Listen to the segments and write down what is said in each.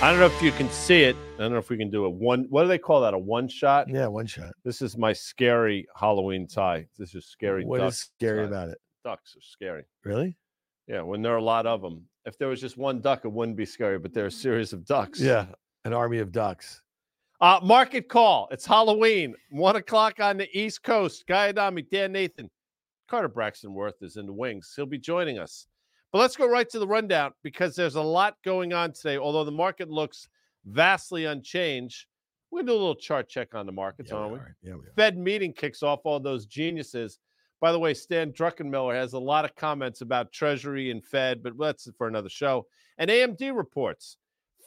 I don't know if you can see it. I don't know if we can do it. One, what do they call that? A one shot? Yeah, one shot. This is my scary Halloween tie. This is scary. What is scary tie. about it? Ducks are scary. Really? Yeah, when there are a lot of them. If there was just one duck, it wouldn't be scary, but there are a series of ducks. Yeah, an army of ducks. Uh, market call. It's Halloween, one o'clock on the East Coast. Guy Adami, Dan Nathan, Carter Braxton Worth is in the wings. He'll be joining us. But let's go right to the rundown because there's a lot going on today. Although the market looks vastly unchanged, we're gonna do a little chart check on the markets, Yeah, aren't we we? are. Yeah, we. Fed meeting kicks off all those geniuses. By the way, Stan Druckenmiller has a lot of comments about Treasury and Fed, but that's for another show. And AMD reports.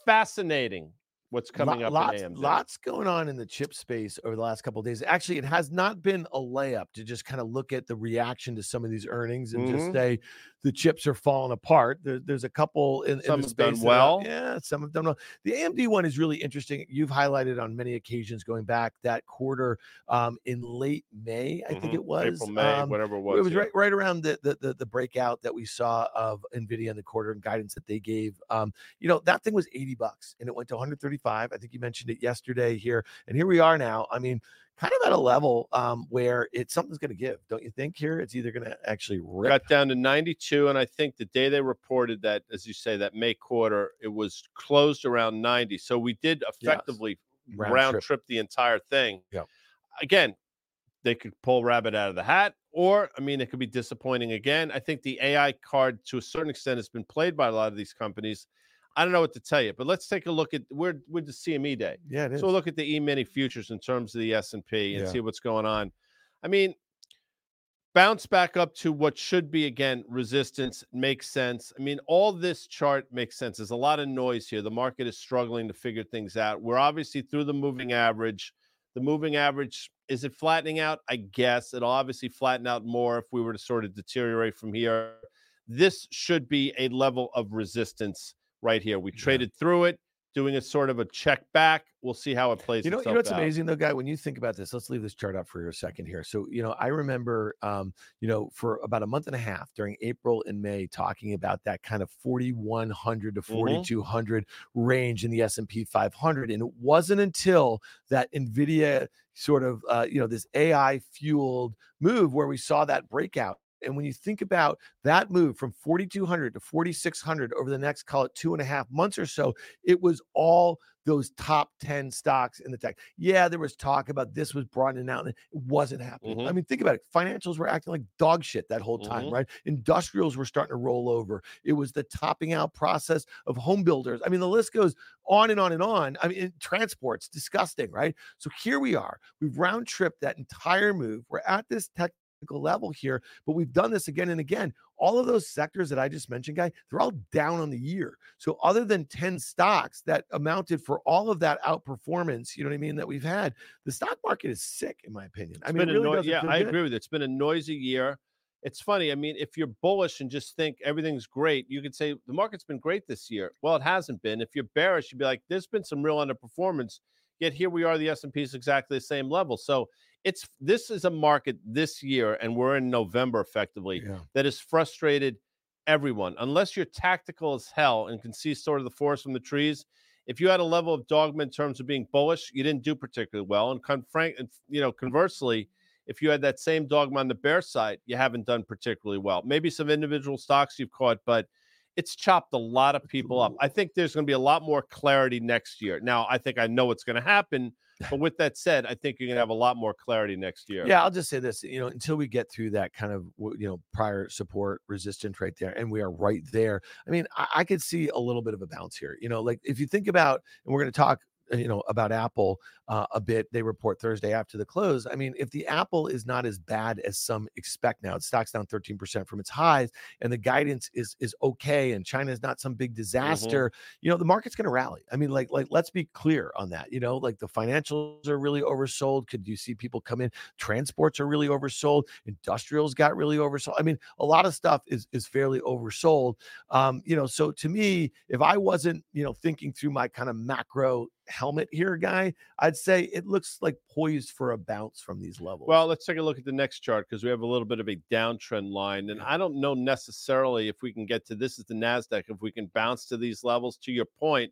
Fascinating what's coming up lots, in AMD. lots going on in the chip space over the last couple of days. Actually, it has not been a layup to just kind of look at the reaction to some of these earnings and just Mhm. say the chips are falling apart. There, there's a couple in, in Some the have done space that well. yeah, some have done well. The AMD one is really interesting. You've highlighted on many occasions going back that quarter um, in late May, I think Mhm. it was. April, May, um, whatever it was. it was yeah. right right around the, the the the breakout that we saw of Nvidia in the quarter and guidance that they gave. Um, you know that thing was 80 bucks and it went to 135. I think you mentioned it yesterday here, and here we are now. I mean, kind of at a level um, where it's something's going to give, don't you think? Here, it's either going to actually rip. got down to 92 and i think the day they reported that as you say that may quarter it was closed around 90 so we did effectively Round round, trip. trip. the entire thing Yep. again they could pull rabbit out of the hat or i mean it could be disappointing again i think the ai card to a certain extent has been played by a lot of these companies i don't know what to tell you but let's take a look at we're with the cme day Yeah, it is. so we'll look at the e-mini futures in terms of the S&P and Yeah. see what's going on. I mean, bounce back up to what should be again resistance makes sense. I mean, all this chart makes sense. There's a lot of noise here. The market is struggling to figure things out. We're obviously through the moving average. The moving average is it flattening out? I guess it'll obviously flatten out more if we were to sort of deteriorate from here. This should be a level of resistance right here. We Yeah. traded through it, doing a sort of a check back. We'll see how it plays. You know, you know what's out. amazing though, guy. When you think about this, let's leave this chart up for a second here. So, you know, I remember, um, you know, for about a month and a half during April and May, talking about that kind of 4,100 to Mhm. 4,200 range in the S and P 500, and it wasn't until that Nvidia sort of, uh, you know, this AI fueled move where we saw that breakout. And when you think about that move from 4,200 to 4,600 over the next, call it two and a half months or so, it was all those top 10 stocks in the tech. Yeah, there was talk about this was broadening out and it wasn't happening. I Mhm. mean, think about it. Financials were acting like dog shit that whole time, Mhm. right? Industrials were starting to roll over. It was the topping out process of home builders. I mean, the list goes on and on and on. I mean, transport's disgusting, right? So here we are. We've round tripped that entire move. We're at this technical level here, but we've done this again and again. All of those sectors that I just mentioned, guy, they're all down on the year. So other than 10 stocks that amounted for all of that outperformance, you know what I mean, that we've had, the stock market is sick, in my opinion. I mean, it really doesn't yeah, I good. agree with you. It's been a noisy year. It's funny. I mean, if you're bullish and just think everything's great, you could say the market's been great this year. Well, it hasn't been. If you're bearish, you'd be like, there's been some real underperformance. Yet here we are, the S&P is exactly the same level. So it's this is a market this year, and we're in November effectively, Yeah. that has frustrated everyone. Unless you're tactical as hell and can see sort of the forest from the trees, if you had a level of dogma in terms of being bullish, you didn't do particularly well. And con- frank, and, you know, conversely, if you had that same dogma on the bear side, you haven't done particularly well. Maybe some individual stocks you've caught, but it's chopped a lot of people up. I think there's going to be a lot more clarity next year. Now, I think I know what's going to happen, but with that said, I think you're going to have a lot more clarity next year. Yeah, I'll just say this, you know, until we get through that kind of, you know, prior support resistance right there, and we are right there. I mean, I, I could see a little bit of a bounce here. You know, like if you think about, and we're going to talk you know about Apple uh, a bit. They report Thursday after the close. I mean, if the Apple is not as bad as some expect now, it stock's down 13% from its highs, and the guidance is is okay, and China is not some big mm-hmm. disaster. Mm-hmm. You know, the market's going to rally. I mean, like like let's be clear on that. You know, like the financials are really oversold. Could you see people come in? Transports are really oversold. Industrials got really oversold. I mean, a lot of stuff is is fairly oversold. Um, you know, so to me, if I wasn't you know thinking through my kind of macro helmet here guy, I'd say it looks like poised for a bounce from these levels. Well, let's take a look at the next chart because we have a little bit of a downtrend line. And I don't know necessarily if we can get to this is the NASDAQ, if we can bounce to these levels. To your point,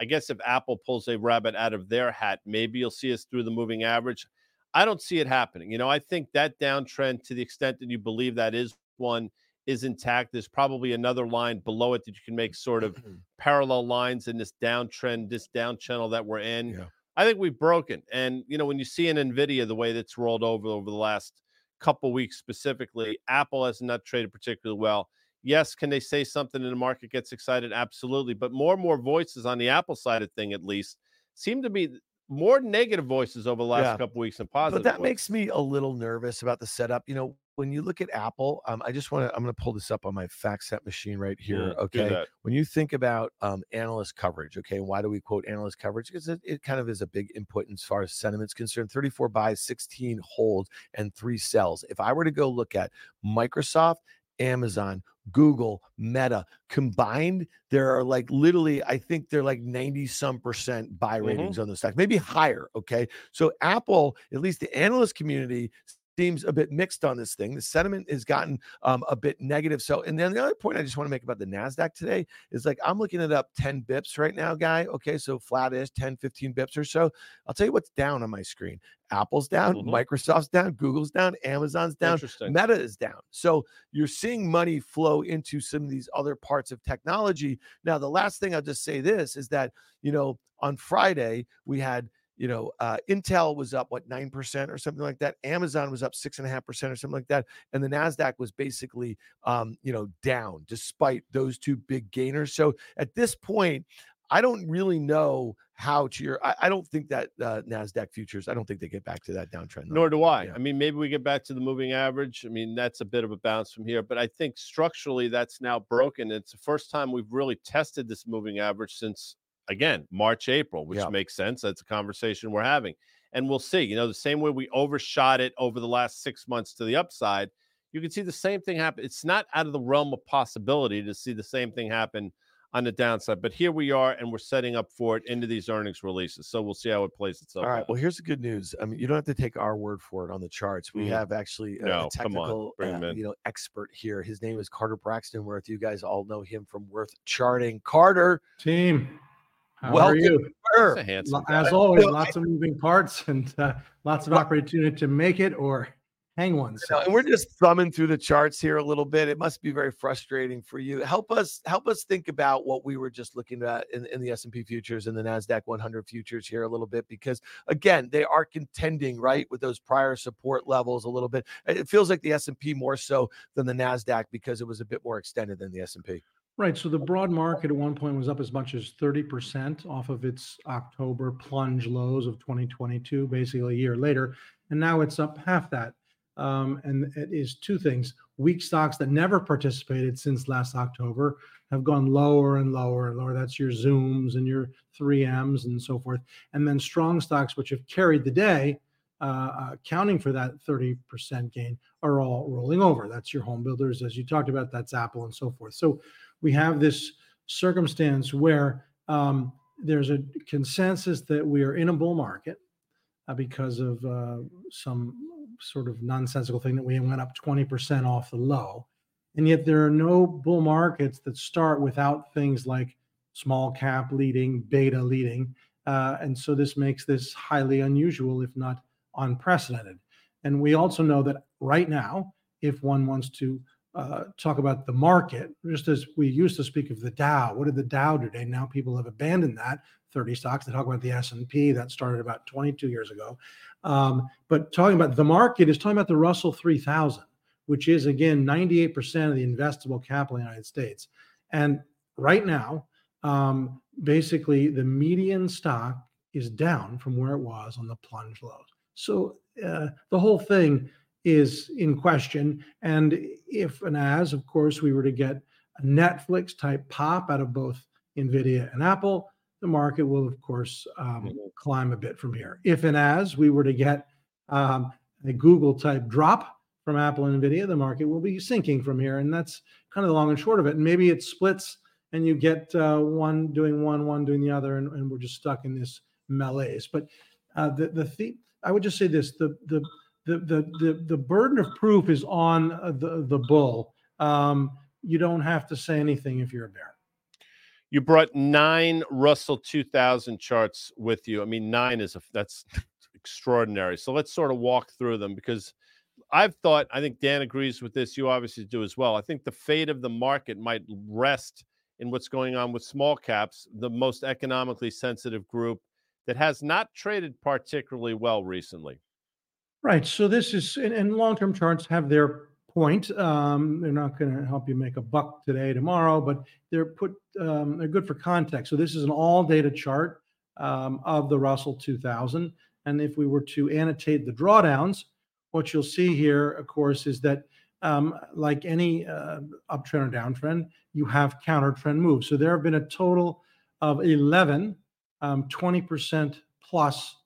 I guess if Apple pulls a rabbit out of their hat, maybe you'll see us through the moving average. I don't see it happening. You know, I think that downtrend, to the extent that you believe that is one, is intact. There's probably another line below it that you can make sort of mm-hmm. parallel lines in this downtrend, this down channel that we're in. Yeah. I think we've broken. And you know, when you see an Nvidia the way that's rolled over over the last couple weeks specifically, Apple has not traded particularly well. Yes, can they say something and the market gets excited? Absolutely. But more and more voices on the Apple side of thing, at least, seem to be more negative voices over the last yeah. couple weeks than positive. But that makes me a little nervous about the setup. You know, when you look at Apple, um, I just want to I'm going to pull this up on my FactSet machine right here. Yeah, okay, when you think about um, analyst coverage, okay, why do we quote analyst coverage? Because it, it kind of is a big input as far as sentiment's concerned. 34 buys, 16 holds, and three sells. If I were to go look at Microsoft Amazon, Google, Meta combined, there are like literally, I think they're like 90 some percent buy ratings mm-hmm. on the stock, maybe higher. Okay. So Apple, at least the analyst community, seems a bit mixed on this thing. The sentiment has gotten um, a bit negative. So, and then the other point I just want to make about the NASDAQ today is like I'm looking it up 10 bips right now, guy. Okay. So flat is 10, 15 bips or so. I'll tell you what's down on my screen. Apple's down, mm-hmm. Microsoft's down, Google's down, Amazon's down, Meta is down. So you're seeing money flow into some of these other parts of technology. Now, the last thing I'll just say this is that, you know, on Friday, we had you know, uh, Intel was up what nine percent or something like that. Amazon was up six and a half percent or something like that, and the Nasdaq was basically, um, you know, down despite those two big gainers. So at this point, I don't really know how to your. I, I don't think that uh, Nasdaq futures. I don't think they get back to that downtrend. Though. Nor do I. Yeah. I mean, maybe we get back to the moving average. I mean, that's a bit of a bounce from here, but I think structurally that's now broken. It's the first time we've really tested this moving average since again, March, April, which yeah. makes sense. That's a conversation we're having. And we'll see. You know, the same way we overshot it over the last six months to the upside, you can see the same thing happen. It's not out of the realm of possibility to see the same thing happen on the downside. But here we are, and we're setting up for it into these earnings releases. So we'll see how it plays itself. All right. Out. Well, here's the good news. I mean, you don't have to take our word for it on the charts. We mm. have actually a, no, a technical, uh, you know, expert here. His name is Carter Braxton Worth. You guys all know him from Worth Charting. Carter, team. How Welcome, are you? As always, lots of moving parts and uh, lots of opportunity to make it or hang one. You know, and we're just thumbing through the charts here a little bit. It must be very frustrating for you. Help us help us think about what we were just looking at in, in the S&P futures and the Nasdaq 100 futures here a little bit because again, they are contending right with those prior support levels a little bit. It feels like the S&P more so than the Nasdaq because it was a bit more extended than the S&P. Right. So the broad market at one point was up as much as 30% off of its October plunge lows of 2022, basically a year later. And now it's up half that. Um, and it is two things. Weak stocks that never participated since last October have gone lower and lower and lower. That's your Zooms and your 3Ms and so forth. And then strong stocks, which have carried the day, uh, accounting for that 30% gain, are all rolling over. That's your home builders, as you talked about, that's Apple and so forth. So we have this circumstance where um, there's a consensus that we are in a bull market uh, because of uh, some sort of nonsensical thing that we went up 20% off the low. And yet there are no bull markets that start without things like small cap leading, beta leading. Uh, and so this makes this highly unusual, if not unprecedented. And we also know that right now, if one wants to uh, talk about the market, just as we used to speak of the Dow. What did the Dow do today? Now people have abandoned that 30 stocks. They talk about the S&P that started about 22 years ago. Um, but talking about the market is talking about the Russell 3000, which is again 98% of the investable capital in the United States. And right now, um, basically the median stock is down from where it was on the plunge lows. So uh, the whole thing is in question. And if and as, of course, we were to get a Netflix type pop out of both NVIDIA and Apple, the market will, of course, um, mm-hmm. climb a bit from here. If and as we were to get um, a Google type drop from Apple and NVIDIA, the market will be sinking from here. And that's kind of the long and short of it. And maybe it splits and you get uh, one doing one, one doing the other, and, and we're just stuck in this malaise. But uh, the the theme, I would just say this: the the the the the, the burden of proof is on uh, the the bull. Um, you don't have to say anything if you're a bear. You brought nine Russell 2000 charts with you. I mean, nine is a that's extraordinary. So let's sort of walk through them because I've thought, I think Dan agrees with this. You obviously do as well. I think the fate of the market might rest in what's going on with small caps, the most economically sensitive group that has not traded particularly well recently. Right. So this is, and, and long-term charts have their point. Um, they're not going to help you make a buck today, tomorrow, but they're put, um, they're good for context. So this is an all data chart um, of the Russell 2000. And if we were to annotate the drawdowns, what you'll see here, of course, is that um, like any uh, uptrend or downtrend, you have counter trend moves. So there have been a total of 11 um, 20% plus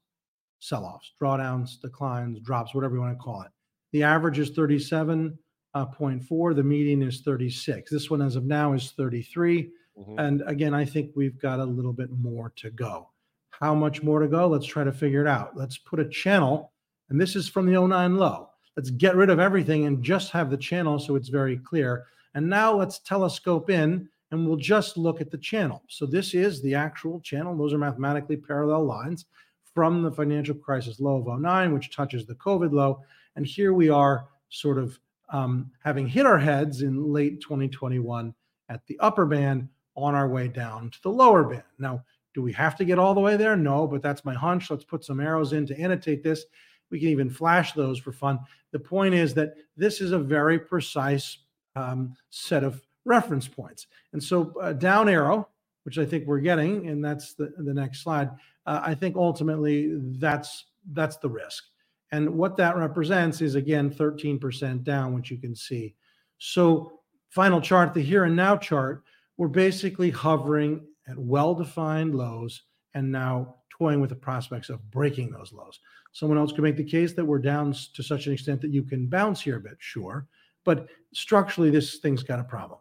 sell offs, drawdowns, declines, drops, whatever you want to call it. The average is 37.4. Uh, the median is 36. This one, as of now, is 33. Mm-hmm. And again, I think we've got a little bit more to go. How much more to go? Let's try to figure it out. Let's put a channel, and this is from the 09 low. Let's get rid of everything and just have the channel so it's very clear. And now let's telescope in and we'll just look at the channel. So this is the actual channel. Those are mathematically parallel lines from the financial crisis low of 09, which touches the COVID low. And here we are sort of um, having hit our heads in late 2021 at the upper band on our way down to the lower band. Now, do we have to get all the way there? No, but that's my hunch. Let's put some arrows in to annotate this. We can even flash those for fun. The point is that this is a very precise um, set of reference points. And so uh, down arrow, which I think we're getting, and that's the, the next slide. Uh, I think ultimately that's that's the risk. And what that represents is again 13% down, which you can see. So final chart, the here and now chart, we're basically hovering at well-defined lows and now toying with the prospects of breaking those lows. Someone else could make the case that we're down to such an extent that you can bounce here a bit, sure. But structurally, this thing's got a problem.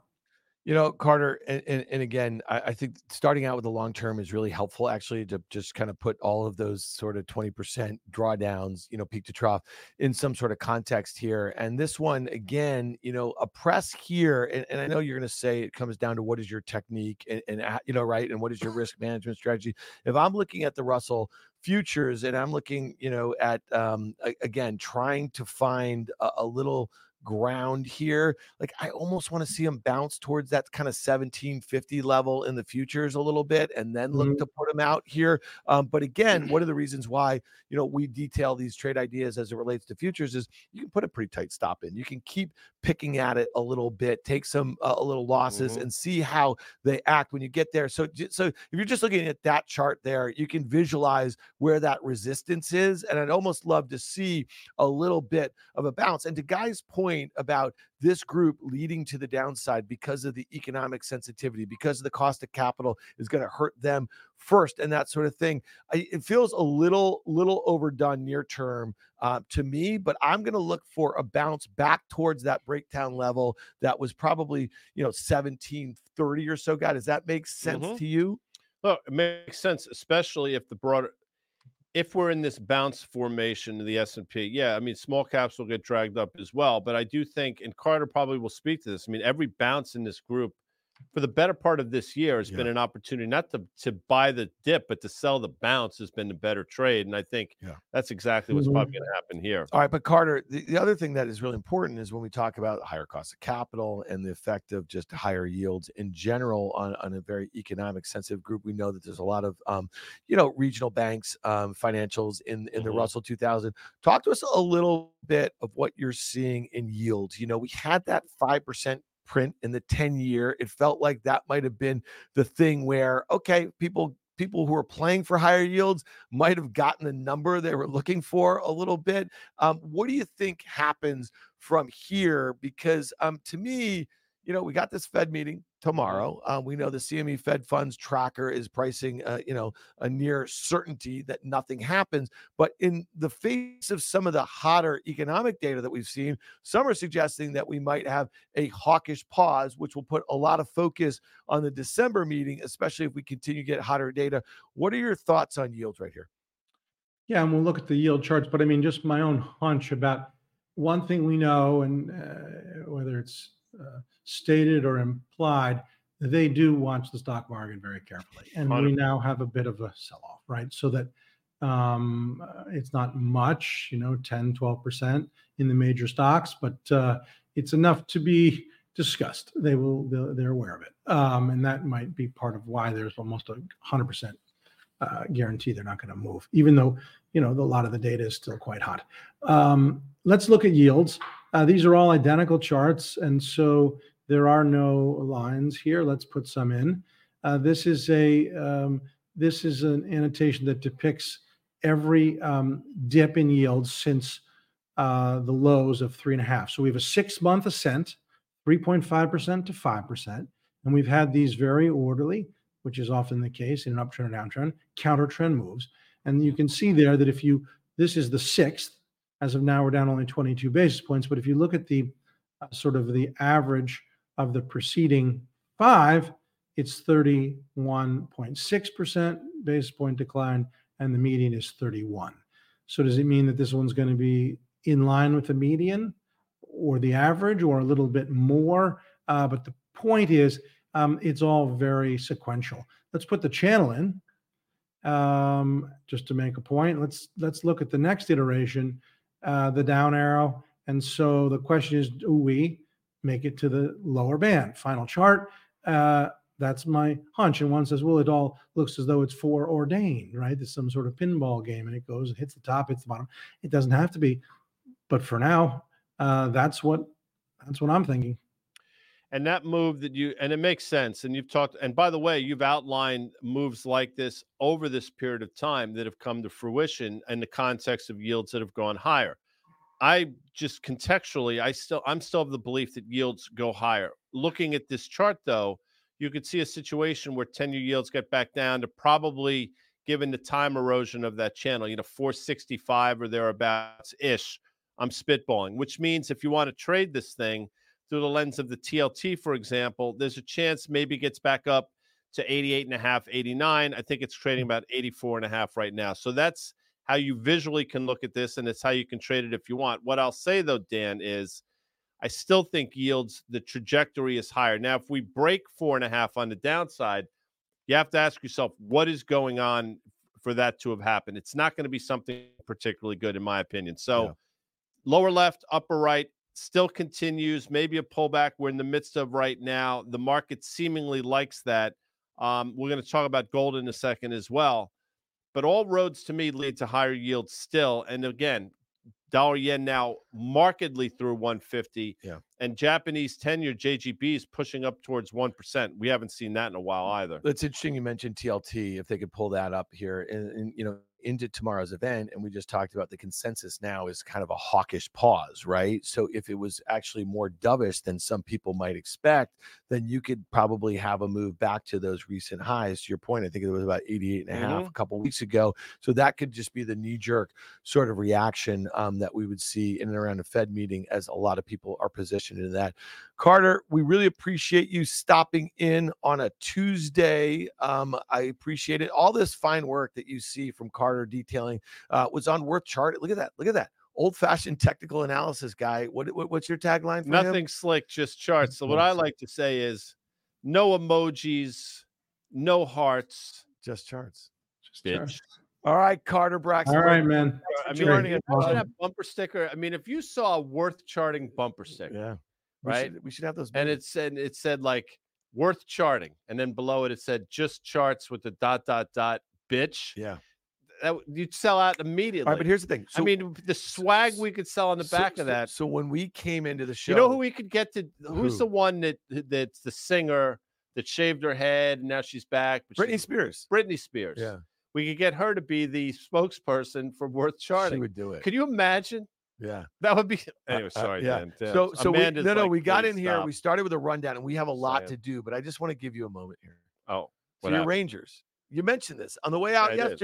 You know, Carter, and, and, and again, I, I, think starting out with the long term is really helpful actually to just kind of put all of those sort of 20% drawdowns, you know, peak to trough in some sort of context here. And this one, again, you know, a press here, and, and I know you're going to say it comes down to what is your technique and, and, you know, right, and what is your risk management strategy. If I'm looking at the Russell futures and I'm looking, you know, at, um, again, trying to find a, a little ground here. Like I almost want to see them bounce towards that kind of 1750 level in the futures a little bit and then look mm-hmm. to put them out here. Um, but again, one of the reasons why, you know, we detail these trade ideas as it relates to futures is you can put a pretty tight stop in. You can keep picking at it a little bit, take some uh, a little losses mm-hmm. and see how they act when you get there. So so if you're just looking at that chart there, you can visualize where that resistance is and I'd almost love to see a little bit of a bounce. And to Guy's point point about this group leading to the downside because of the economic sensitivity, because of the cost of capital is going to hurt them first, and that sort of thing. I, it feels a little little overdone near term uh, to me, but I'm going to look for a bounce back towards that breakdown level that was probably you know 1730 or so. God, does that make sense mm-hmm. to you? Well, it makes sense, especially if the broader if we're in this bounce formation of the S&P, yeah, I mean small caps will get dragged up as well, but I do think and Carter probably will speak to this. I mean every bounce in this group for the better part of this year has yeah. been an opportunity not to to buy the dip, but to sell the bounce has been a better trade. And I think yeah. that's exactly what's mm-hmm. probably going to happen here. All right, but Carter, the, the other thing that is really important is when we talk about higher cost of capital and the effect of just higher yields in general on, on a very economic sensitive group. We know that there's a lot of um, you know regional banks, um, financials in in mm-hmm. the Russell 2000. Talk to us a little bit of what you're seeing in yields. You know, we had that five percent print in the 10 year. It felt like that might have been the thing where, okay, people people who are playing for higher yields might have gotten the number they were looking for a little bit. Um, what do you think happens from here? Because um, to me, you know, we got this Fed meeting tomorrow. Um, we know the CME Fed funds tracker is pricing, uh, you know, a near certainty that nothing happens. But in the face of some of the hotter economic data that we've seen, some are suggesting that we might have a hawkish pause, which will put a lot of focus on the December meeting, especially if we continue to get hotter data. What are your thoughts on yields right here? Yeah, and we'll look at the yield charts, but I mean, just my own hunch about one thing we know, and uh, whether it's uh, stated or implied, they do watch the stock market very carefully. And we now have a bit of a sell off, right? So that um, uh, it's not much, you know, 10, 12% in the major stocks, but uh, it's enough to be discussed. They will, they're, they're aware of it. Um, and that might be part of why there's almost a 100% uh, guarantee they're not going to move, even though, you know, the, a lot of the data is still quite hot. Um, let's look at yields. Uh, these are all identical charts, and so there are no lines here. Let's put some in. Uh, this is a um, this is an annotation that depicts every um, dip in yield since uh, the lows of three and a half. So we have a six month ascent, 3.5% to 5%. And we've had these very orderly, which is often the case in an uptrend or downtrend, counter trend moves. And you can see there that if you, this is the sixth, as of now, we're down only 22 basis points. But if you look at the uh, sort of the average of the preceding five, it's 31.6% basis point decline, and the median is 31. So does it mean that this one's going to be in line with the median or the average or a little bit more? Uh, but the point is, um, it's all very sequential. Let's put the channel in um, just to make a point. Let's let's look at the next iteration uh, the down arrow. And so the question is, do we make it to the lower band? Final chart. Uh, that's my hunch. And one says, well, it all looks as though it's foreordained, right? It's some sort of pinball game and it goes and hits the top, hits the bottom. It doesn't have to be. But for now, uh, that's what that's what I'm thinking and that move that you and it makes sense and you've talked and by the way you've outlined moves like this over this period of time that have come to fruition in the context of yields that have gone higher. I just contextually i still i'm still of the belief that yields go higher. Looking at this chart though you could see a situation where 10 year yields get back down to probably given the time erosion of that channel you know 465 or thereabouts ish i'm spitballing which means if you want to trade this thing through the lens of the TLT, for example, there's a chance maybe gets back up to 88 and a half, 89. I think it's trading about 84 and a half right now. So that's how you visually can look at this, and it's how you can trade it if you want. What I'll say though, Dan, is I still think yields, the trajectory is higher. Now, if we break four and a half on the downside, you have to ask yourself, what is going on for that to have happened? It's not going to be something particularly good, in my opinion. So, yeah. lower left, upper right, still continues, maybe a pullback we're in the midst of right now. The market seemingly likes that. Um, we're going to talk about gold in a second as well. But all roads to me lead to higher yields still. And again, dollar yen now markedly through 150. Yeah. And Japanese 10 year JGB is pushing up towards 1%. We haven't seen that in a while either. It's interesting you mentioned TLT, if they could pull that up here. And, and you know, into tomorrow's event and we just talked about the consensus now is kind of a hawkish pause right? So if it was actually more dovish than some people might expect then you could probably have a move back to those recent highs to your point i think it was about 88 and a half mm-hmm. a couple weeks ago so that could just be the knee jerk sort of reaction um, that we would see in and around a fed meeting as a lot of people are positioned in that Carter, we really appreciate you stopping in on a Tuesday. Um, I appreciate it. All this fine work that you see from Carter detailing uh, was on Worth Chart. Look at that. Look at that. Old fashioned technical analysis guy. What, what what's your tagline? Nothing him? slick, just charts. So what I like to say is no emojis, no hearts, just charts. Just Bitch. charts. All right, Carter Braxton. All right, man. I mean, learning a bumper sticker. I mean, if you saw a worth charting bumper sticker, yeah, right? We should, we should have those. And it said it said like worth charting, and then below it it said just charts with the dot dot dot bitch. Yeah. That, you'd sell out immediately. All right, but here's the thing. So, I mean, the swag we could sell on the back of that. So when we came into the show, you know who we could get to? Who's who? the one that that's the singer that shaved her head and now she's back. Britney she's- Spears. Britney Spears. Yeah, We could get her to be the spokesperson for Worth she Charting. would do it. Could you imagine? yeah. That would be. Uh, Anyway, uh, sorry, yeah. Dan. Yeah, So, so we, no, no, like, we got "Please in here. We started with a rundown, and we have a lot to do. But I just want to give you a moment here. Oh, So your? Rangers. You mentioned this on the way out I did.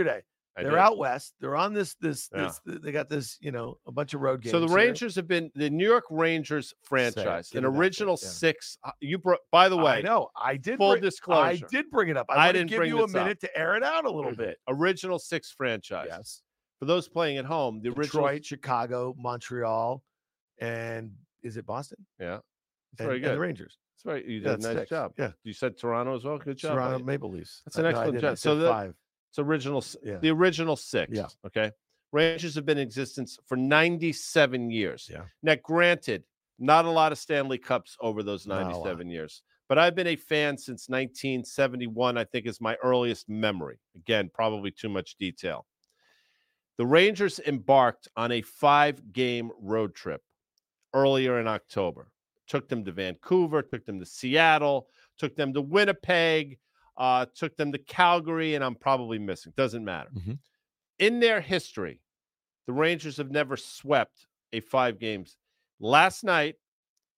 I They're did. out west. They're on this, this, Yeah. this. They got this, you know, a bunch of road games. So the here. Rangers have been the New York Rangers franchise, an original yeah. six. uh, You brought. By the way, I know. I did. full bring, disclosure. I did bring it up. I, I didn't give you a this up. minute to air it out a little bit. original six franchise. Yes. For those playing at home, the original. Detroit, Chicago, Montreal, and is it Boston? Yeah, And, very and good. the Rangers. That's right. You did a nice six. job. Yeah. You said Toronto as well. Good job. Toronto. Maple Leafs. That's an no, excellent job. So the- five. It's original. Yeah. The original six. Yeah. Okay. Rangers have been in existence for 97 years. Yeah. Now, granted, not a lot of Stanley Cups over those Not a lot. 97 years, but I've been a fan since 1971, I think is my earliest memory. Again, probably too much detail. The Rangers embarked on a five game road trip earlier in October. Took them to Vancouver, took them to Seattle, took them to Winnipeg, uh, took them to Calgary, and I'm probably missing. Doesn't matter. Mhm. In their history, the Rangers have never swept a five games. Last night,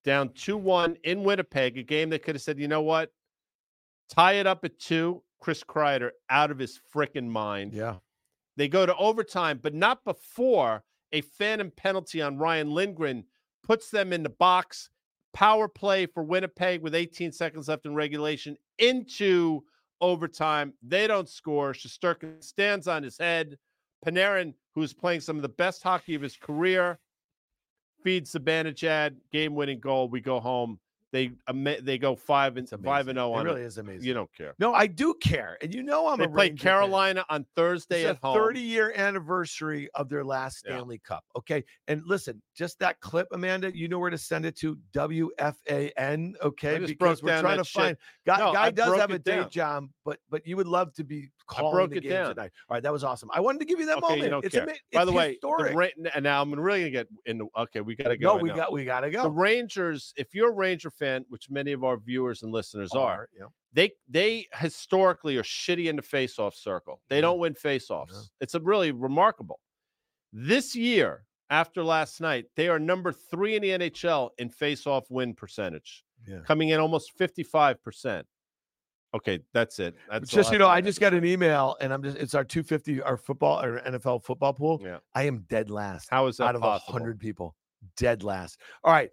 down 2 1 in Winnipeg, a game that could have said, you know what? Tie it up at two. Chris Kreider out of his freaking mind. Yeah. They go to overtime, but not before a phantom penalty on Ryan Lindgren puts them in the box. Power play for Winnipeg with 18 seconds left in regulation into overtime. They don't score. Shesterkin stands on his head. Panarin, who's playing some of the best hockey of his career, feeds Zibanejad, game-winning goal. We go home. They they go five and five and zero oh It on really it. is amazing. You don't care. No, I do care, and you know I'm They a play Ranger fan. Carolina on Thursday It's at home. 30 year anniversary of their last Yeah. Stanley Cup. Okay. And listen, just that clip, Amanda, you know where to send it to WFAN. Okay. because we're trying to shit. find guy, No, guy does have a it day job, but but you would love to be calling broke the it games down. at night. All right, that was awesome. I wanted to give you that Okay, you moment. don't it's care. ama- By it's the way, the. Ra- and now I'm really gonna get into. Okay, we gotta go. no, I we know. got we gotta go. the. Rangers. If you're a Ranger fan, which many of our viewers and listeners are, yeah. they they historically are shitty in the faceoff circle. They Yeah. don't win faceoffs. It's a really remarkable. This year, after last night, they are number three in the NHL in faceoff win percentage, Yeah. coming in almost 55%. Okay, that's it. That's just you know, I just got an email and I'm just it's our 250 our football our NFL football pool. Yeah. I am dead last. How is that out of a possible? hundred people. Dead last. All right,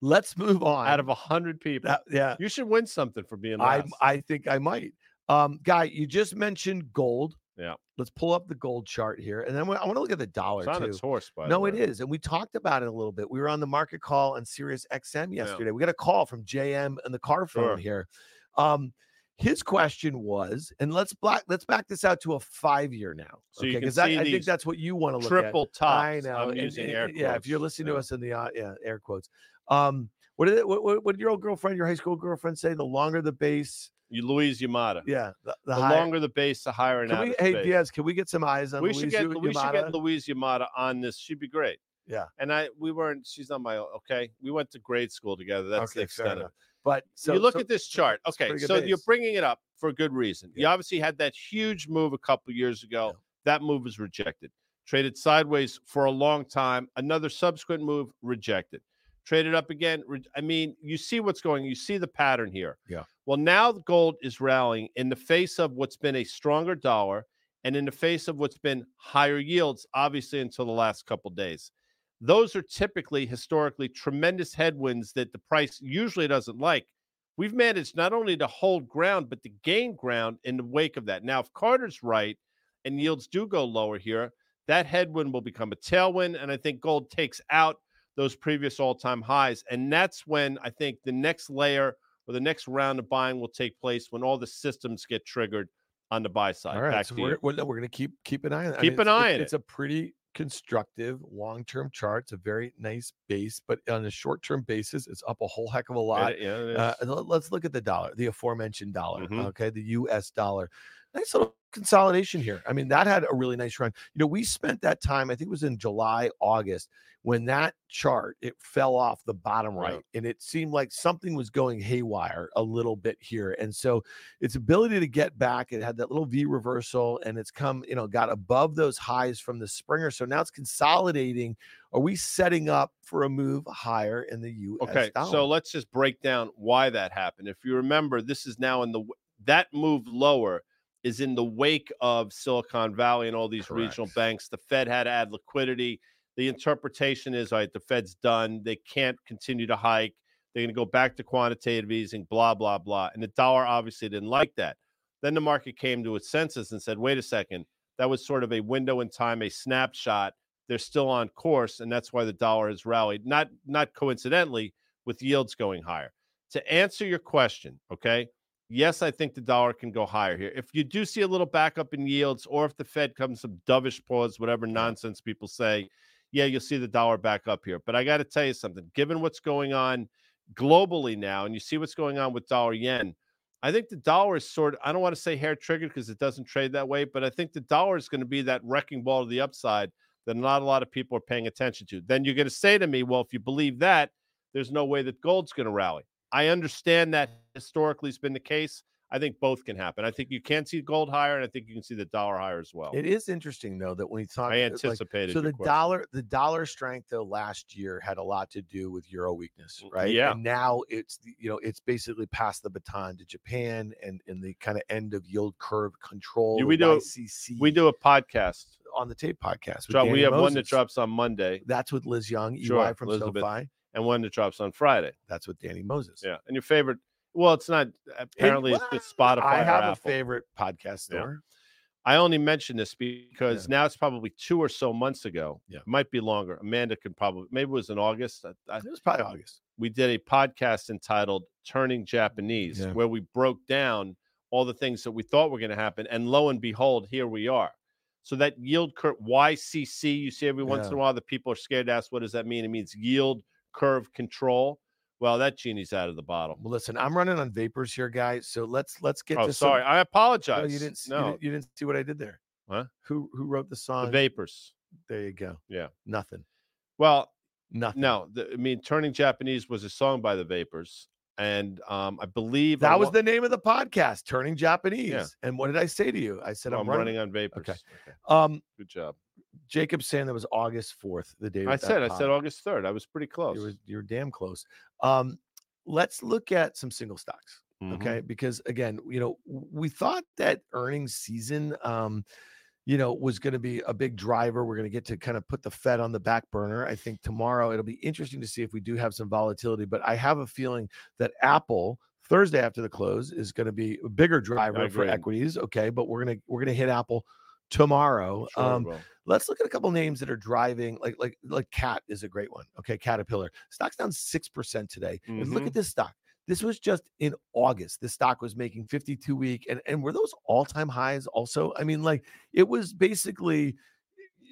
let's move on. Out of a hundred people, that, yeah, you should win something for being I last. I think I might. Um, guy, you just mentioned gold. Yeah. Let's pull up the gold chart here, and then I want to look at the dollar it's on too. its horse, by No, the way. is, and we talked about it a little bit. We were on the market call on Sirius XM yesterday. We got a call from JM and the car phone Sure. here. Um, his question was, and let's black let's back this out to a five year now. So can because I see think that's what you want to look Triple at. tops. I know. And- using and- Yeah, if you're listening yeah. to us in the uh, yeah air quotes. Um, what did it, what, what, what did your old girlfriend, your high school girlfriend say? The longer the base, You Louise Yamada. yeah, the, the, The longer the base, the higher Can we, hey space. Diaz, can we get some eyes on we Luis should get Yu- we should get Yamada? Louise Yamada on this. She'd be great. Yeah. And I we weren't. She's not my okay. We went to grade school together. That's the Okay, fair extent of it. But so you look so- at this chart. Okay, so you're bringing it up for a good reason. You obviously had that huge move a couple years ago. Yeah. That move was rejected. Traded sideways for a long time. Another subsequent move rejected. Traded up again. re- I mean, you see what's going. You see the pattern here. Yeah. Well, now the gold is rallying in the face of what's been a stronger dollar and in the face of what's been higher yields, obviously until the last couple days. Those are typically historically tremendous headwinds that the price usually doesn't like. We've managed not only to hold ground, but to gain ground in the wake of that. Now, if Carter's right and yields do go lower here, that headwind will become a tailwind. And I think gold takes out those previous all time highs. And that's when I think the next layer or the next round of buying will take place when all the systems get triggered on the buy side. All right, Back so we're, we're, we're going to keep keep an eye on it. I Keep mean, an eye on it. It's a pretty constructive long term chart. It's a very nice base, but on a short term basis, it's up a whole heck of a lot. Yeah, it Uh, let- let's look at the dollar, the aforementioned dollar. Mhm. Okay, the U.S. dollar. Nice little consolidation here. I mean, that had a really nice run. You know, we spent that time, I think it was in July, August, when that chart it fell off the bottom right, Right. and it seemed like something was going haywire a little bit here. And so its ability to get back, it had that little V reversal and it's come, you know, got above those highs from the Springer. So now it's consolidating. Are we setting up for a move higher in the US Okay, dollar? so let's just break down why that happened. If you remember, this is now in the that move lower is in the wake of Silicon Valley and all these regional banks. The Fed had to add liquidity. The interpretation is, all right, the Fed's done. They can't continue to hike. They're going to go back to quantitative easing, blah, blah, blah. And the dollar obviously didn't like that. Then the market came to its senses and said, wait a second, that was sort of a window in time, a snapshot. They're still on course, and that's why the dollar has rallied. Not not coincidentally, with yields going higher. To answer your question, okay, yes, I think the dollar can go higher here. If you do see a little backup in yields, or if the Fed comes some dovish pause, whatever nonsense people say, yeah, you'll see the dollar back up here. But I got to tell you something. Given what's going on globally now, and you see what's going on with dollar yen, I think the dollar is sort of, I don't want to say hair triggered because it doesn't trade that way, but I think the dollar is going to be that wrecking ball to the upside that not a lot of people are paying attention to. Then you're going to say to me, well, if you believe that, there's no way that gold's going to rally. I understand that historically has been the case. I think both can happen. I think you can see gold higher, and I think you can see the dollar higher as well. it is interesting though that when you talk I like, anticipated. so the question. dollar the dollar strength though last year had a lot to do with euro weakness right Mm, yeah. and now it's you know it's basically passed the baton to japan and in the kind of end of yield curve control Yeah, we do- we do a podcast. on the tape podcast Drop, we have one that Moses. drops on Monday that's with liz young ey Sure, from Elizabeth. sofi and one that drops on Friday. that's with danny moses Yeah. And your favorite, well, it's not, apparently it's just Spotify. i have a Apple. favorite podcast Yeah. store I only mention this because now it's probably two or so months ago. Yeah. It might be longer. Amanda could probably, maybe it was in August. I, I, it was probably august we did a podcast entitled Turning Japanese, Yeah. where we broke down all the things that we thought were going to happen. And lo and behold, here we are. So that yield curve, YCC, you see every once in a while that people are scared to ask, what does that mean? It means yield curve control. Well, that genie's out of the bottle. well listen i'm running on vapors here guys so let's let's get Oh, to some- sorry. I No, apologize. you didn't. see- You, No, didn't, you didn't see what I did there. Huh? Who who wrote the song? the vapors. there you go. Yeah. Nothing. Well, Nothing. no, the, I mean, Turning Japanese was a song by the Vapors. And um, I believe That a was lo- the name of the podcast, Turning Japanese. And what did I say to you? I said Oh, I'm, I'm running. running on Vapors. Okay. Okay. Um, Good job. Jacob saying that was August fourth, the day. I said, I said. August 3rd. I was pretty close. You were you're damn close. Um, let's look at some single stocks. Mhm. okay because again you know we thought that earnings season um you know was going to be a big driver we're going to get to kind of put the fed on the back burner i think tomorrow it'll be interesting to see if we do have some volatility but i have a feeling that apple thursday after the close is going to be a bigger driver for equities okay but we're going to we're going to hit apple tomorrow Sure, um let's look at a couple names that are driving like like like cat is a great one okay caterpillar. Stock's down 6% today and look at this stock. This was just in august this stock was making 52 week and and were those all-time highs also? I mean like it was basically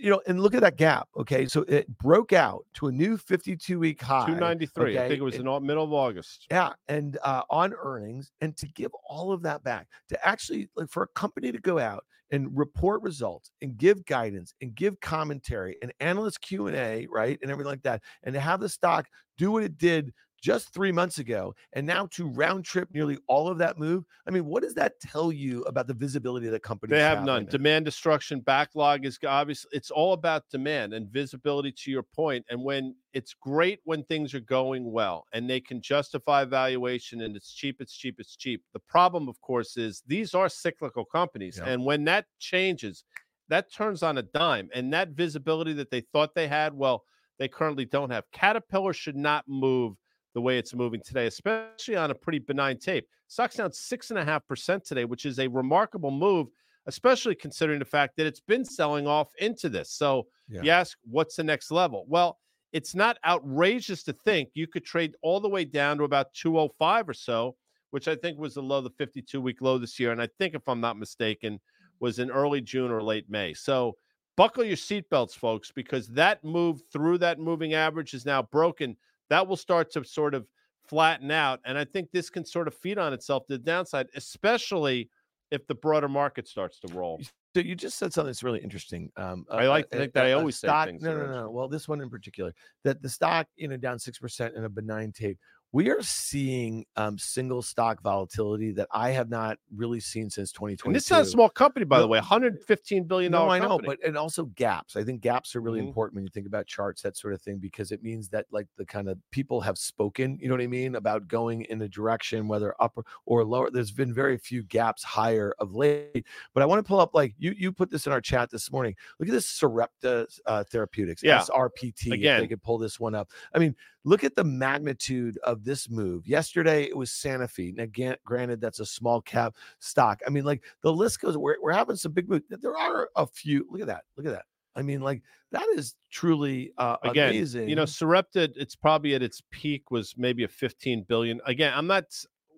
you know and look at that gap okay so it broke out to a new 52 week high 293. I think it was in au- middle of August. yeah, and uh, on earnings, and to give all of that back, to actually like for a company to go out and report results and give guidance and give commentary and analyst Q and A, right, and everything like that, and to have the stock do what it did just three months ago, and now to round trip nearly all of that move. I mean, what does that tell you about the visibility of the company? They have none. Demand destruction, backlog is obvious. It's all about demand and visibility to your point. And when it's great when things are going well and they can justify valuation and it's cheap, it's cheap, it's cheap. The problem, of course, is these are cyclical companies. Yeah. And when that changes, that turns on a dime. And that visibility that they thought they had, well, they currently don't have. Caterpillar should not move the way it's moving today, especially on a pretty benign tape. Stock's down six and a half percent today, which is a remarkable move, especially considering the fact that it's been selling off into this. So Yeah. you ask, what's the next level? Well, it's not outrageous to think you could trade all the way down to about 205 or so, which I think was the low, the 52 week low this year. And I think, if I'm not mistaken, was in early June or late May. So buckle your seatbelts, folks, because that move through that moving average is now broken. That will start to sort of flatten out. And I think this can sort of feed on itself to the downside, especially if the broader market starts to roll. So you just said something that's really interesting. Um, I uh, like to a- uh, think that uh, I always say stock, things No, no, no. Well, this one in particular, that the stock, you know, down six percent in a benign tape. We are seeing um, single stock volatility that I have not really seen since 2020. This is not a small company, by the way, 115 billion No, dollar I know, but and also gaps. I think gaps are really Mhm. important when you think about charts, that sort of thing, because it means that like the kind of people have spoken. You know what I mean about going in a direction, whether up or, lower. There's been very few gaps higher of late. But I want to pull up like you you put this in our chat this morning. Look at this Sarepta uh, Therapeutics, Yeah. SRPT. if Again. they could pull this one up. I mean, look at the magnitude of this move. Yesterday it was Sanofi. Now, granted, that's a small cap stock. I mean, like the list goes. We're, we're having some big moves. There are a few. Look at that. Look at that. I mean, like that is truly uh, again, amazing. you know, Sarepta, it's probably at its peak was maybe a 15 billion. Again, I'm not,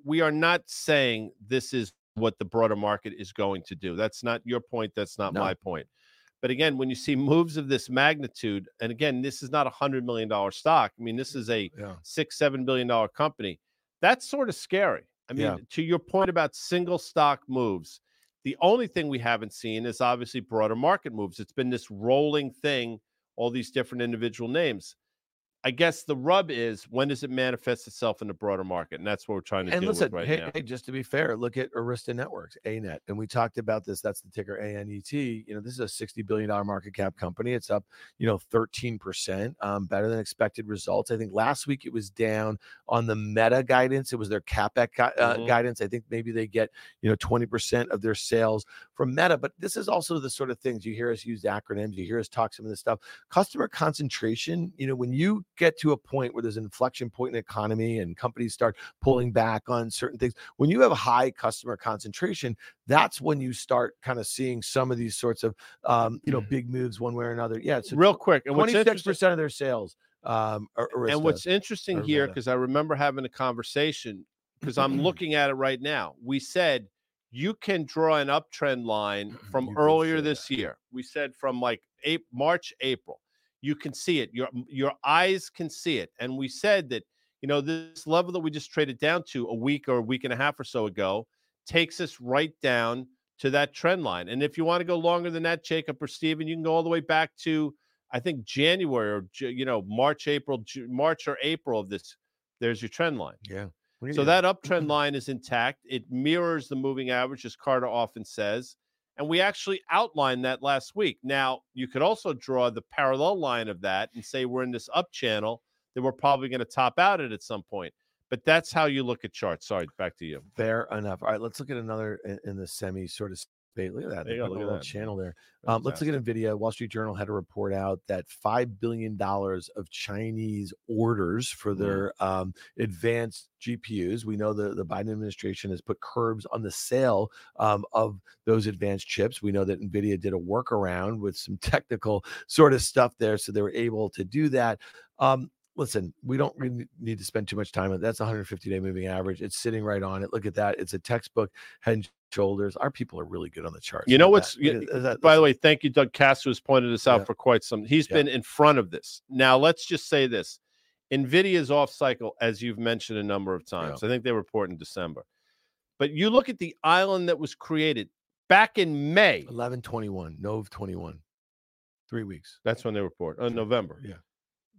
we are not saying this is what the broader market is going to do. That's not your point. That's not No. my point. But again, when you see moves of this magnitude, and again, this is not a hundred million dollar stock. I mean, this mm, is a yeah, six, seven billion dollar company. That's sort of scary. I mean, Yeah. to your point about single stock moves, the only thing we haven't seen is obviously broader market moves. It's been this rolling thing, all these different individual names. I guess the rub is when does it manifest itself in the broader market? And that's what we're trying to and deal listen, with right hey, now. hey, just to be fair, look at Arista Networks, ANET, and we talked about this. That's the ticker ANET. You know, this is a sixty billion dollar market cap company. It's up, you know, thirteen percent, um, better than expected results. I think last week it was down on the Meta guidance. It was their capex uh, Mhm. guidance. I think maybe they get you know twenty percent of their sales from Meta. But this is also the sort of things you hear us use acronyms. You hear us talk some of this stuff. Customer concentration. You know, when you get to a point where there's an inflection point in the economy and companies start pulling back on certain things. When you have high customer concentration, that's when you start kind of seeing some of these sorts of um, you know big moves one way or another. Yeah, it's Real quick, and twenty six percent of their sales. Um, are and what's interesting here, because I remember having a conversation, because I'm looking at it right now. We said you can draw an uptrend line from earlier this that. year. We said from like April, March, April. You can see it. Your your eyes can see it. And we said that you know this level that we just traded down to a week or a week and a half or so ago takes us right down to that trend line. And if you want to go longer than that, Jacob or Steven, you can go all the way back to I think January or you know March, April, March or April of this. There's your trend line. yeah. So that uptrend line is intact. It mirrors the moving average, as Carter often says. And we actually outlined that last week. Now, you could also draw the parallel line of that and say we're in this up channel that we're probably going to top out at at some point. But that's how you look at charts. Sorry, back to you. Fair enough. All right, let's look at another in, in the semi sort of space. Look at that. They you go, put a look at little that. channel there. Um, let's look at Nvidia. Wall Street Journal had a report out that five billion dollars of Chinese orders for Mhm. their um, advanced GPUs. We know the the Biden administration has put curbs on the sale um, of those advanced chips. We know that Nvidia did a workaround with some technical sort of stuff there, so they were able to do that. Um, listen, we don't really need to spend too much time on it. That's 150 day moving average. It's sitting right on it. Look at that. It's a textbook head and shoulders. Our people are really good on the charts. You know what's that. Look you- at that. by the way, thank you, Doug Castro has pointed this out Yeah. for quite some. He's Yeah. been in front of this. Now let's just say this: Nvidia's off cycle, as you've mentioned a number of times. I think they report in December. But you look at the island that was created back in May. 1121, Nov 21. Three weeks. That's when they report. Uh, November. Yeah.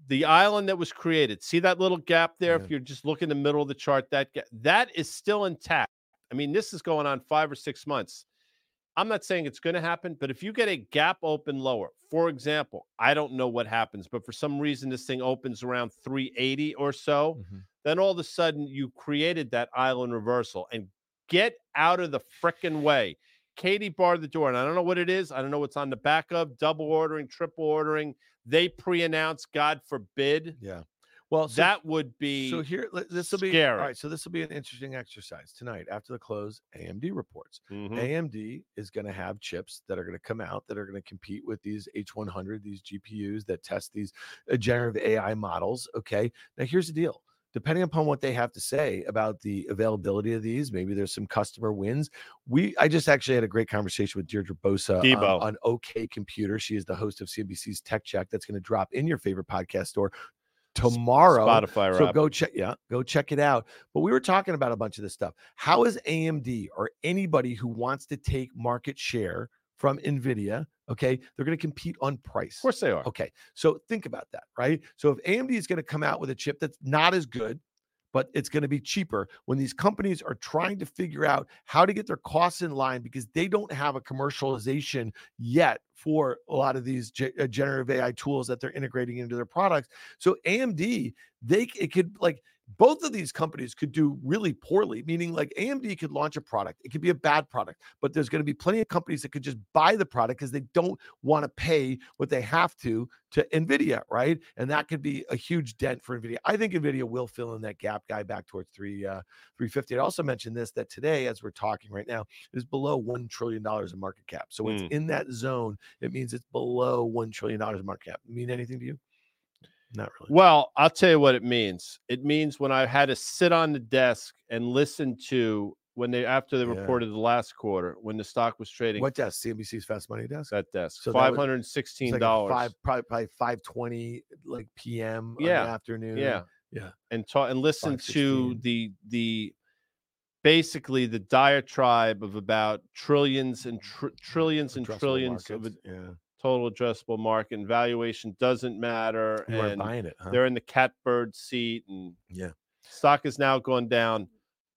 The island that was created. See that little gap there? Yeah. If you're just looking in the middle of the chart, that that is still intact. I mean, this is going on five or six months. I'm not saying it's going to happen, but if you get a gap open lower, for example, I don't know what happens, but for some reason this thing opens around 380 or so, Mhm. then all of a sudden you created that island reversal and get out of the frickin' way. Katie barred the door, and I don't know what it is. I don't know what's on the back of double ordering, triple ordering. They pre-announce, God forbid, Yeah. Well, so, that would be so here, this will be all right. So this will be an interesting exercise tonight after the close. AMD reports. Mhm. AMD is going to have chips that are going to come out that are going to compete with these H100, these GPUs that test these uh, generative AI models. Okay. Now, here's the deal. Depending upon what they have to say about the availability of these, maybe there's some customer wins. We, I just actually had a great conversation with Deirdre Bosa on, Debo. on OK Computer. She is the host of CNBC's Tech Check. That's going to drop in your favorite podcast store tomorrow. Spotify So go check, yeah, go check it out. But we were talking about a bunch of this stuff. How is AMD or anybody who wants to take market share from Nvidia? Okay, they're going to compete on price. Of course they are. Okay, so think about that, right? So if AMD is going to come out with a chip that's not as good, but it's going to be cheaper when these companies are trying to figure out how to get their costs in line because they don't have a commercialization yet for a lot of these uh, generative AI tools that they're integrating into their products. So AMD, they it could like both of these companies could do really poorly, meaning like AMD could launch a product. It could be a bad product, but there's going to be plenty of companies that could just buy the product because they don't want to pay what they have to to Nvidia, right? And that could be a huge dent for Nvidia. I think Nvidia will fill in that gap guy back towards three uh 350. I also mentioned this that today, as we're talking right now, is below one trillion dollars in market cap. So it's Mm. in that zone. It means it's below one trillion dollars in market cap. Mean anything to you? Not really. Well, I'll tell you what it means. It means when I had to sit on the desk and listen to when they after they Yeah. reported the last quarter when the stock was trading What desk? CNBC's Fast Money desk. that desk So five hundred and sixteen like dollars. five probably probably five twenty like PM in Yeah, the afternoon. yeah, Yeah. and talk and listen to the the basically the diatribe of about trillions and tr- trillions and Addressable trillions of markets, a yeah. Total addressable market and valuation doesn't matter You and buying it, huh? they're in the catbird seat and Yeah. stock has now gone down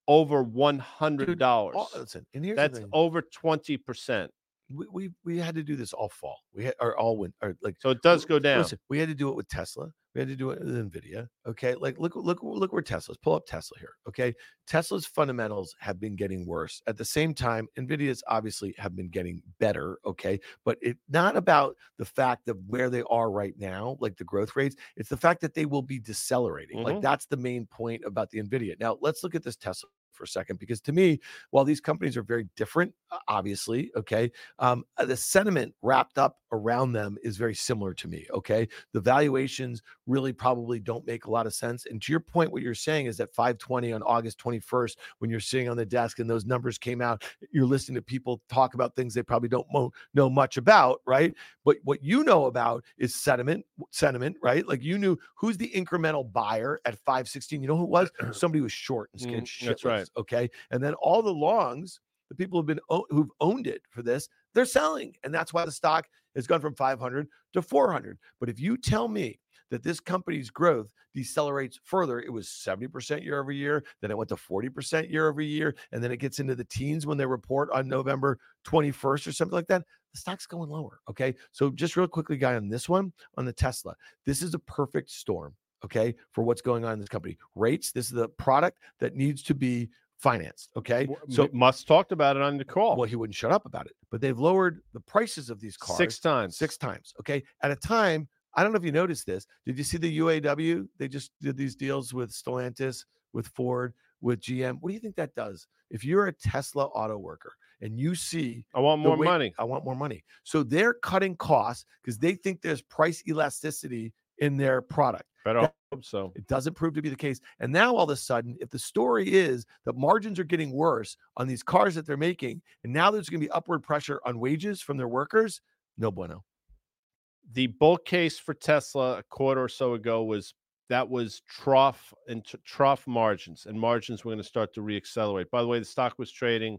over one hundred dollars. All- listen, and here's the That's over twenty percent. We, we we had to do this all fall. We had or all win or like So it does go down. Listen, we had to do it with Tesla. We had to do it with Nvidia. Okay, like look look look where Tesla's. Pull up Tesla here. Okay, Tesla's fundamentals have been getting worse. At the same time, Nvidia's obviously have been getting better. Okay, but it's not about the fact of where they are right now, like the growth rates. It's the fact that they will be decelerating. Like Mhm. that's the main point about the Nvidia. Now let's look at this Tesla for a second because to me, while these companies are very different, obviously, okay, um, uh, the sentiment wrapped up around them is very similar to me. Okay, the valuations really probably don't make a lot of sense. And to your point, what you're saying is that 520 on August 21st, when you're sitting on the desk and those numbers came out, you're listening to people talk about things they probably don't mo- know much about, right? But what you know about is sentiment, sentiment, right? Like you knew who's the incremental buyer at 516. You know who it was? Somebody was short and scared Mm, that's shitless, Okay, and then all the longs, the people who've been who've owned it for this, they're selling, and that's why the stock has gone from 500 to 400. But if you tell me that this company's growth decelerates further, it was 70% year over year, then it went to 40% year over year, and then it gets into the teens when they report on November 21st or something like that. The stock's going lower. Okay. So, just real quickly, guy, on this one, on the Tesla, this is a perfect storm. Okay. For what's going on in this company. Rates, this is the product that needs to be financed. Okay. so Musk talked about it on the call well, he wouldn't shut up about it, but they've lowered the prices of these cars six times. six times. Okay. At a time, I don't know if you noticed this. Did you see the UAW? They just did these deals with Stellantis, with Ford, with GM. What do you think that does? If you're a Tesla auto worker and you see I want more way- money. I want more money. So they're cutting costs because they think there's price elasticity in their product. Better that- hope so. It doesn't prove to be the case. And now all of a sudden, if the story is that margins are getting worse on these cars that they're making, and now there's going to be upward pressure on wages from their workers, no bueno. The bull case for Tesla a quarter or so ago was that was trough and t- trough margins, and margins were going to start to reaccelerate. By the way, the stock was trading,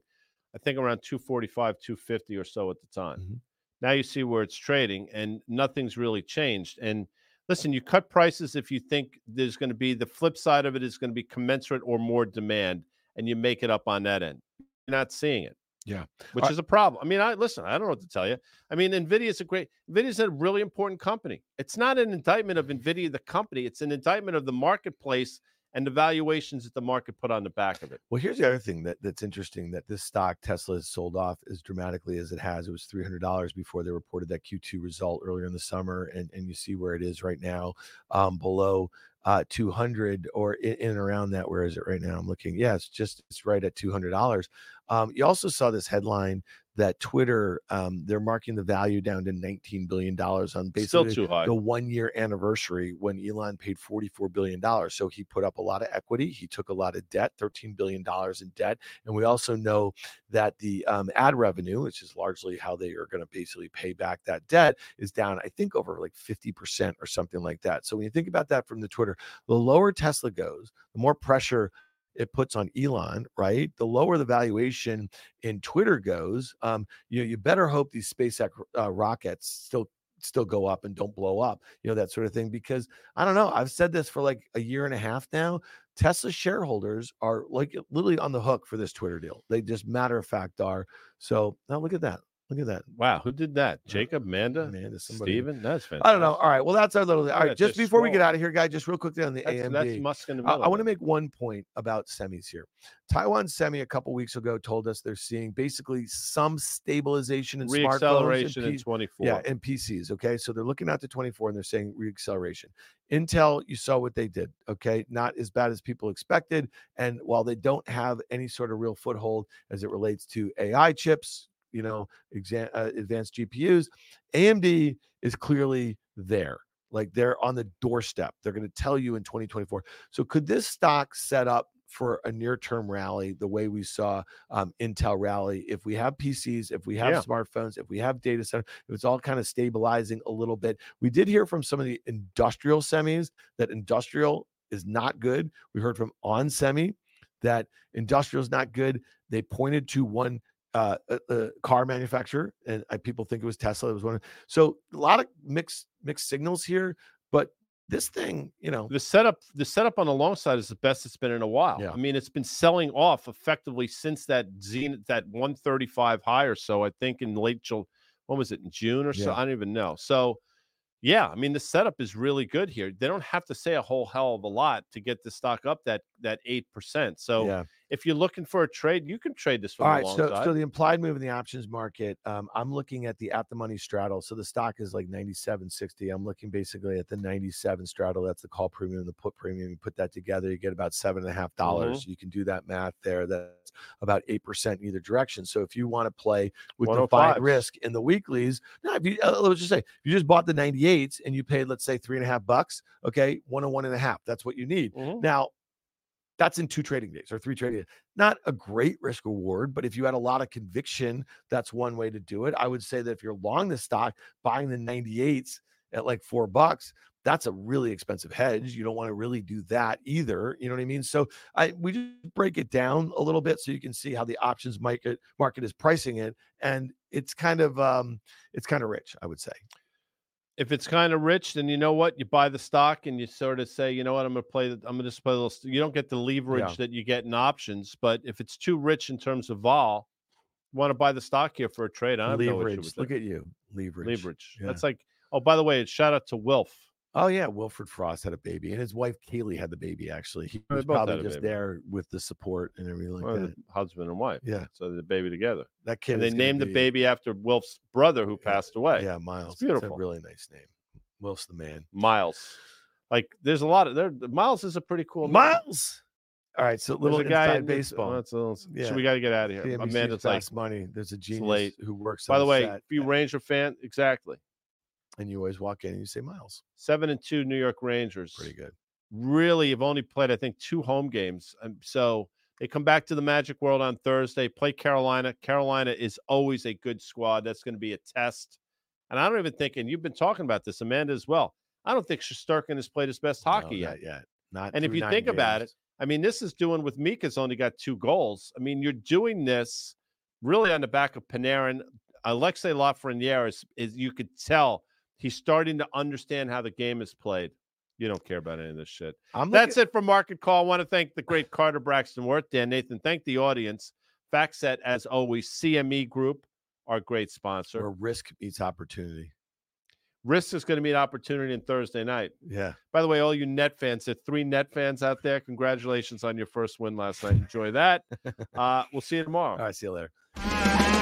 I think, around 245, 250 or so at the time. Mhm. Now you see where it's trading, and nothing's really changed. And listen, you cut prices if you think there's going to be the flip side of it is going to be commensurate or more demand, and you make it up on that end. You're not seeing it. Yeah. Which I- is a problem. I mean, I listen, I don't know what to tell you. I mean, Nvidia is a great Nvidia is a really important company. It's not an indictment of Nvidia, the company, it's an indictment of the marketplace and the valuations that the market put on the back of it. Well, here's the other thing that, that's interesting that this stock Tesla has sold off as dramatically as it has. It was three hundred dollars before they reported that Q2 result earlier in the summer, and and you see where it is right now, um, below uh, two hundred or in, in around that. Where is it right now? I'm looking. Yeah, it's just it's right at two hundred dollars. Um, you also saw this headline that Twitter um, they're marking the value down to 19 billion dollars on Still basically too high. the one year anniversary when Elon paid 44 billion dollars. So he put up a lot of equity, he took a lot of debt, 13 billion dollars in debt, and we also know that the um, ad revenue, which is largely how they are going to basically pay back that debt, is down. I think over like 50 percent or something like that. So when you think about that from the Twitter, the lower Tesla goes, the more pressure it puts on Elon, right? The lower the valuation in Twitter goes, um, you know, you better hope these SpaceX uh, rockets still still go up and don't blow up, you know, that sort of thing. Because I don't know, I've said this for like a year and a half now. Tesla shareholders are like literally on the hook for this Twitter deal. They just matter of fact are. So now look at that. Look at that. Wow, who did that? Jacob, Amanda, Amanda, somebody- Steven? That's fantastic. I don't know. All right. Well, that's our little. All right. Just before we get out of here, guy, just real quickly on the That's, AMD. that's Musk in the middle. I, middle. want to make one point about semis here. Taiwan Semi a couple weeks ago told us they're seeing basically some stabilization in smartphones and in 24. yeah, and PCs. Okay, so they're looking out to 24 and they're saying reacceleration. Intel, you saw what they did. Okay, not as bad as people expected. And while they don't have any sort of real foothold as it relates to AI chips, you know, exa- uh, advanced GPUs, AMD is clearly there. Like they're on the doorstep. They're going to tell you in 2024. So could this stock set up for a near-term rally the way we saw um, Intel rally? If we have PCs, if we have Yeah. smartphones, if we have data center, if it's all kind of stabilizing a little bit. We did hear from some of the industrial semis that industrial is not good. We heard from On Semi that industrial is not good. They pointed to one uh, uh, car manufacturer, and uh, people think it was Tesla. It was one. So a lot of mixed mixed signals here, but this thing, you know, the setup the setup on the long side is the best it's been in a while. Yeah. I mean, it's been selling off effectively since that zenith that 135 high or so. I think in late July, when was it in June or so? Yeah. I don't even know. So, yeah, I mean, the setup is really good here. They don't have to say a whole hell of a lot to get the stock up that that eight percent. So, yeah. If you're looking for a trade, you can trade this from All the so so the implied move in the options market, um, I'm looking at the at the money straddle. So the stock is like 97.60. I'm looking basically at the 97 straddle. That's the call premium, the put premium. You put that together, you get about seven and a half dollars. Mm-hmm. You can do that math there. That's about eight percent in either direction. So if you want to play with 105s. defined risk in the weeklies, now if you uh, let's just say you just bought the 98s and you paid, let's say three and a half bucks, okay, one and one and a half. That's what you need. Mhm. Now, that's in two trading days or three trading days. Not a great risk reward, but if you had a lot of conviction, that's one way to do it. I would say that if you're long the stock, buying the 98s at like four bucks, that's a really expensive hedge. You don't want to really do that either. You know what I mean? So I we just break it down a little bit so you can see how the options market market is pricing it. And it's kind of um it's kind of rich, I would say. If it's kind of rich, then you know what? You buy the stock and you sort of say, you know what, I'm going to play. The, I'm going to just play a little. You don't get the leverage that you get in options, but if it's too rich in terms of vol, you want to buy the stock here for a trade. I have no Leverage. with Look at you. Leverage. leverage. Yeah. That's like. Oh, by the way, shout out to Wilf. Oh yeah, Wilfred Frost had a baby, and his wife Kaylee had the baby. Actually, he was probably just baby. there with the support and everything like Well, that. husband and wife. Yeah, So the baby together. that kid. And they named the baby after Wilf's brother who Yeah. passed away. Yeah, Miles. It's beautiful. a really nice name. Wilf's the man. Miles. Like there's a lot of there. Miles is a pretty cool name. Miles. All right, so There's little a guy in- baseball. that's a little- Yeah. Should we got to get out of here? Amanda's like, money. There's a genius late. who works. by the way, set, if you Ranger fan, exactly. And you always walk in and you say Miles. Seven and two New York Rangers. Pretty good. Really, have only played I think two home games. Um, so they come back to the Magic World on Thursday. Play Carolina. Carolina is always a good squad. That's going to be a test. And I don't even think, and you've been talking about this, Amanda as well. I don't think Shesterkin has played his best hockey No, yet. not yet. Not. And if you think about it, I mean, this is doing with Mika's only got two goals. I mean, you're doing this really on the back of Panarin. Alexis Lafreniere is, is you could tell he's starting to understand how the game is played. You don't care about any of this shit. I'm That's it for Market Call. I want to thank the great Carter Braxton Worth, Dan Nathan. Thank the audience. FactSet, as always, CME Group, our great sponsor. where risk meets opportunity. Risk is going to meet opportunity on Thursday night. Yeah. By the way, all you net fans, there are three net fans out there. Congratulations on your first win last night. Enjoy that. Uh, we'll see you tomorrow. All right. See you later.